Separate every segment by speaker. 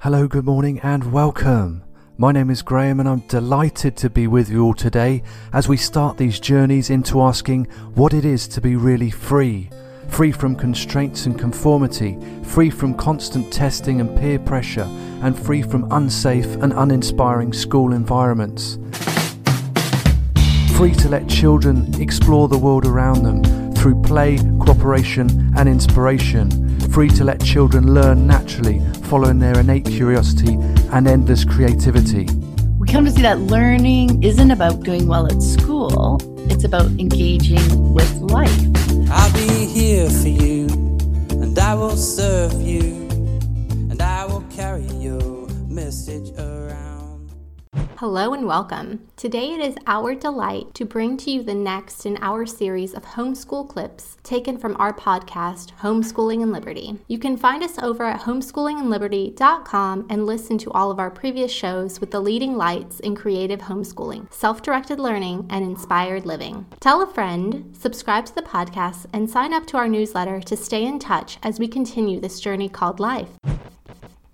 Speaker 1: Hello, good morning, and welcome. My name is Graham, and I'm delighted to be with you all today as we start these journeys into asking what it is to be really free. Free from constraints and conformity, free from constant testing and peer pressure, and free from unsafe and uninspiring school environments. Free to let children explore the world around them through play, cooperation, and inspiration free to let children learn naturally, following their innate curiosity and endless creativity.
Speaker 2: We come to see that learning isn't about doing well at school, it's about engaging with life.
Speaker 3: I'll be here for you, and I will serve you, and I will carry your message around.
Speaker 4: Hello and welcome. Today it is our delight to bring to you the next in our series of homeschool clips taken from our podcast, Homeschooling and Liberty. You can find us over at homeschoolingandliberty.com and listen to all of our previous shows with the leading lights in creative homeschooling, self directed learning, and inspired living. Tell a friend, subscribe to the podcast, and sign up to our newsletter to stay in touch as we continue this journey called life.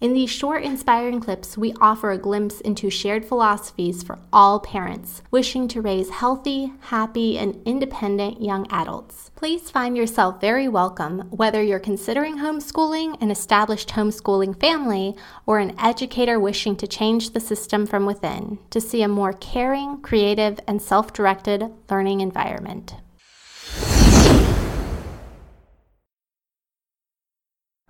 Speaker 4: In these short, inspiring clips, we offer a glimpse into shared philosophies for all parents wishing to raise healthy, happy, and independent young adults. Please find yourself very welcome whether you're considering homeschooling, an established homeschooling family, or an educator wishing to change the system from within to see a more caring, creative, and self directed learning environment.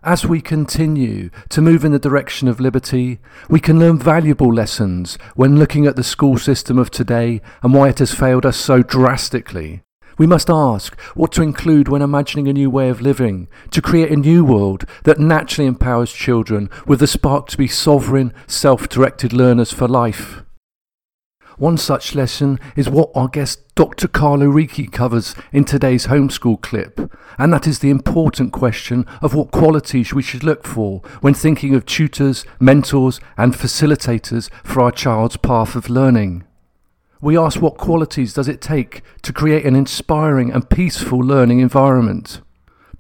Speaker 1: As we continue to move in the direction of liberty, we can learn valuable lessons when looking at the school system of today and why it has failed us so drastically. We must ask what to include when imagining a new way of living, to create a new world that naturally empowers children with the spark to be sovereign, self directed learners for life. One such lesson is what our guest Dr. Carlo Ricci covers in today's homeschool clip, and that is the important question of what qualities we should look for when thinking of tutors, mentors, and facilitators for our child's path of learning. We ask what qualities does it take to create an inspiring and peaceful learning environment?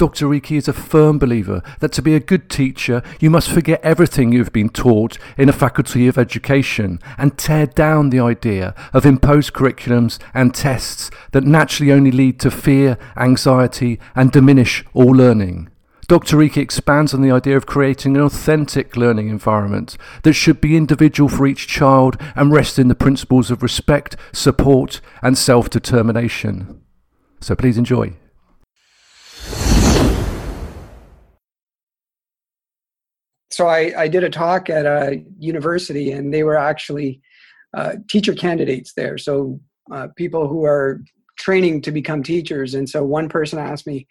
Speaker 1: Dr. Ricci is a firm believer that to be a good teacher, you must forget everything you've been taught in a faculty of education and tear down the idea of imposed curriculums and tests that naturally only lead to fear, anxiety, and diminish all learning. Dr. Ricci expands on the idea of creating an authentic learning environment that should be individual for each child and rest in the principles of respect, support, and self determination. So please enjoy.
Speaker 5: So I, I did a talk at a university and they were actually uh, teacher candidates there. So uh, people who are training to become teachers. And so one person asked me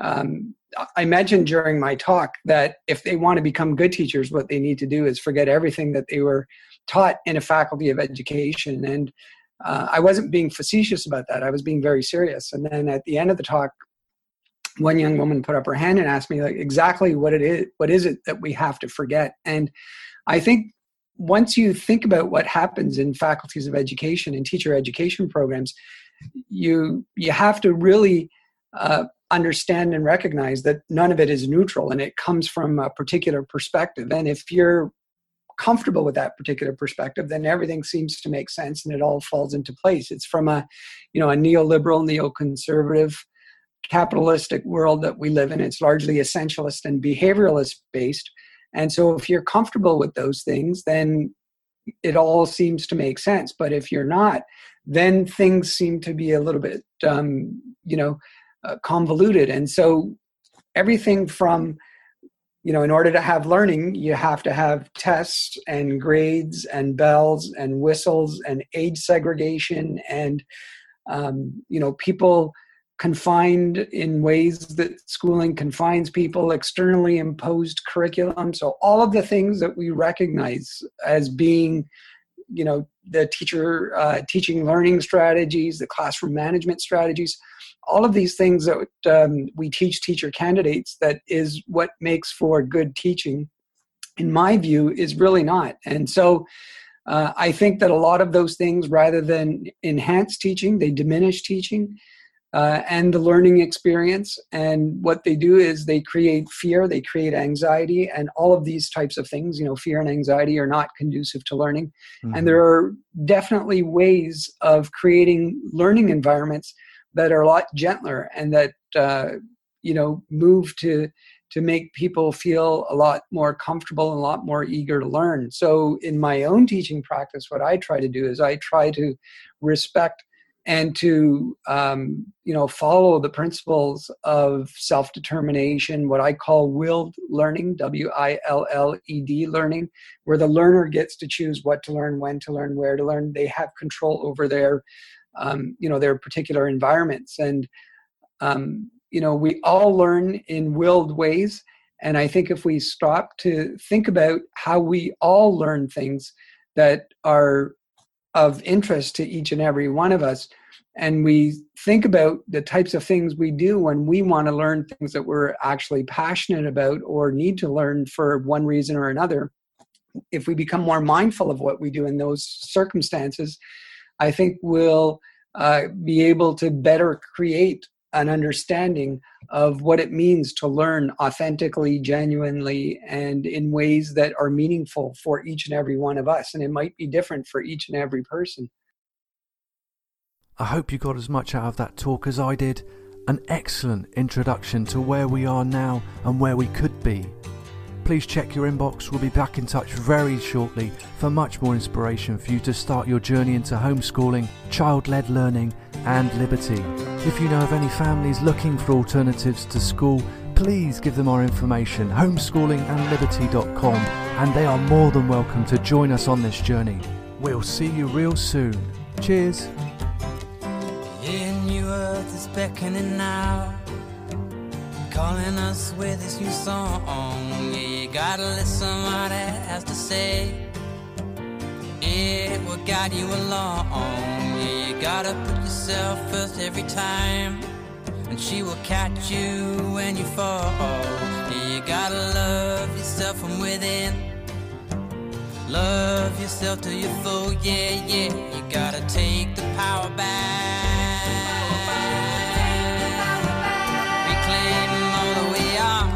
Speaker 5: um, i mentioned during my talk that if they want to become good teachers what they need to do is forget everything that they were taught in a faculty of education. And uh, i wasn't being facetious about that. I was being very serious. And then at the end of the talk one young woman put up her hand and asked me like exactly what it is what is it that we have to forget? And i think once you think about what happens in faculties of education and teacher education programs you you have to really uh, understand and recognize that none of it is neutral and it comes from a particular perspective. And if you're comfortable with that particular perspective then everything seems to make sense and it all falls into place. It's from a you know a neoliberal neoconservative capitalistic world that we live in. It's largely essentialist and behavioralist based. And so if you're comfortable with those things, then it all seems to make sense. But if you're not, then things seem to be a little bit, um, you know, uh, convoluted. And so everything from, you know, in order to have learning, you have to have tests and grades and bells and whistles and age segregation and, um, you know, people confined in ways that schooling confines people, externally imposed curriculum. So all of the things that we recognize as being, you know, the teacher uh, teaching learning strategies, the classroom management strategies, all of these things that um, we teach teacher candidates that is what makes for good teaching, in my view, is really not. And so uh, I think that a lot of those things, rather than enhance teaching, they diminish teaching uh, and the learning experience. And what they do is they create fear, they create anxiety, and all of these types of things. You know, fear and anxiety are not conducive to learning. Mm-hmm. And there are definitely ways of creating learning environments that are a lot gentler and that uh, you know move to to make people feel a lot more comfortable and a lot more eager to learn. So, in my own teaching practice, what I try to do is I try to respect and to um, you know follow the principles of self-determination what i call willed learning w-i-l-l-e-d learning where the learner gets to choose what to learn when to learn where to learn. They have control over their um, you know their particular environments. And um, you know we all learn in willed ways. And i think if we stop to think about how we all learn things that are of interest to each and every one of us. And we think about the types of things we do when we want to learn things that we're actually passionate about or need to learn for one reason or another. If we become more mindful of what we do in those circumstances i think we'll uh, be able to better create an understanding of what it means to learn authentically, genuinely, and in ways that are meaningful for each and every one of us. And it might be different for each and every person.
Speaker 1: I hope you got as much out of that talk as I did. An excellent introduction to where we are now and where we could be. Please check your inbox. We'll be back in touch very shortly for much more inspiration for you to start your journey into homeschooling, child led learning, and liberty. If you know of any families looking for alternatives to school, please give them our information homeschoolingandliberty.com and they are more than welcome to join us on this journey. We'll see you real soon. Cheers.
Speaker 3: new earth is beckoning now, calling us with this new song. Yeah, you gotta listen what it has to say. It will guide you along. Yeah, you gotta yourself first every time. And she will catch you when you fall. You gotta love yourself from within. Love yourself till you're full, yeah, yeah. You gotta take the power back. Reclaim all that we are.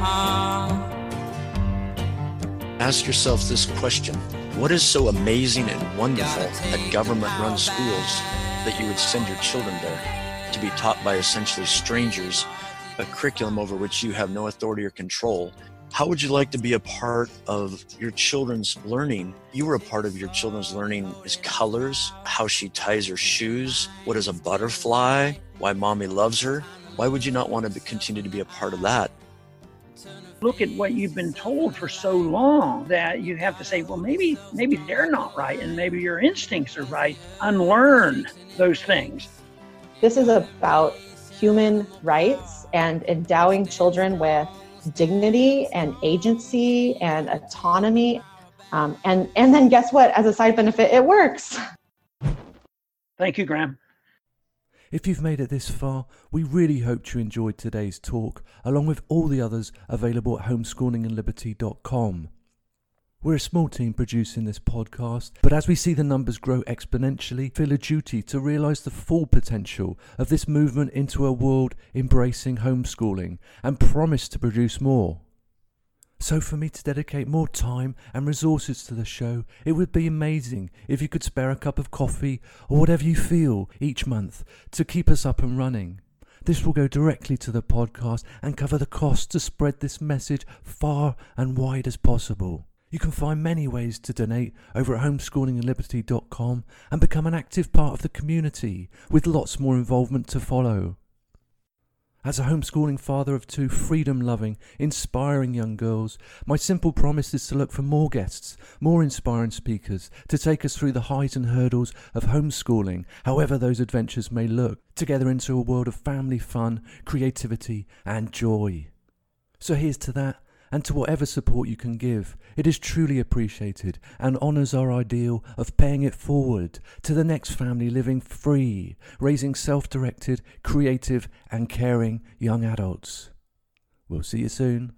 Speaker 6: Ask yourself this question what is so amazing and wonderful at government run schools that you would send your children there to be taught by essentially strangers a curriculum over which you have no authority or control? How would you like to be a part of your children's learning? You were a part of your children's learning is colors, how she ties her shoes, what is a butterfly, why mommy loves her. Why would you not want to continue to be a part of that?
Speaker 7: Look at what you've been told for so long that you have to say, well, maybe maybe they're not right, and maybe your instincts are right. Unlearn those things.
Speaker 8: This is about human rights and endowing children with dignity and agency and autonomy. Um, and and then guess what? As a side benefit, it works.
Speaker 7: Thank you, Graham.
Speaker 1: If you've made it this far, we really hope you enjoyed today's talk, along with all the others available at homeschoolingandliberty.com. We're a small team producing this podcast, but as we see the numbers grow exponentially, feel a duty to realise the full potential of this movement into a world embracing homeschooling and promise to produce more. So, for me to dedicate more time and resources to the show, it would be amazing if you could spare a cup of coffee or whatever you feel each month to keep us up and running. This will go directly to the podcast and cover the cost to spread this message far and wide as possible. You can find many ways to donate over at homeschoolingandliberty.com and become an active part of the community with lots more involvement to follow. As a homeschooling father of two freedom loving, inspiring young girls, my simple promise is to look for more guests, more inspiring speakers, to take us through the highs and hurdles of homeschooling, however those adventures may look, together into a world of family fun, creativity, and joy. So here's to that and to whatever support you can give. It is truly appreciated and honours our ideal of paying it forward to the next family living free, raising self directed, creative, and caring young adults. We'll see you soon.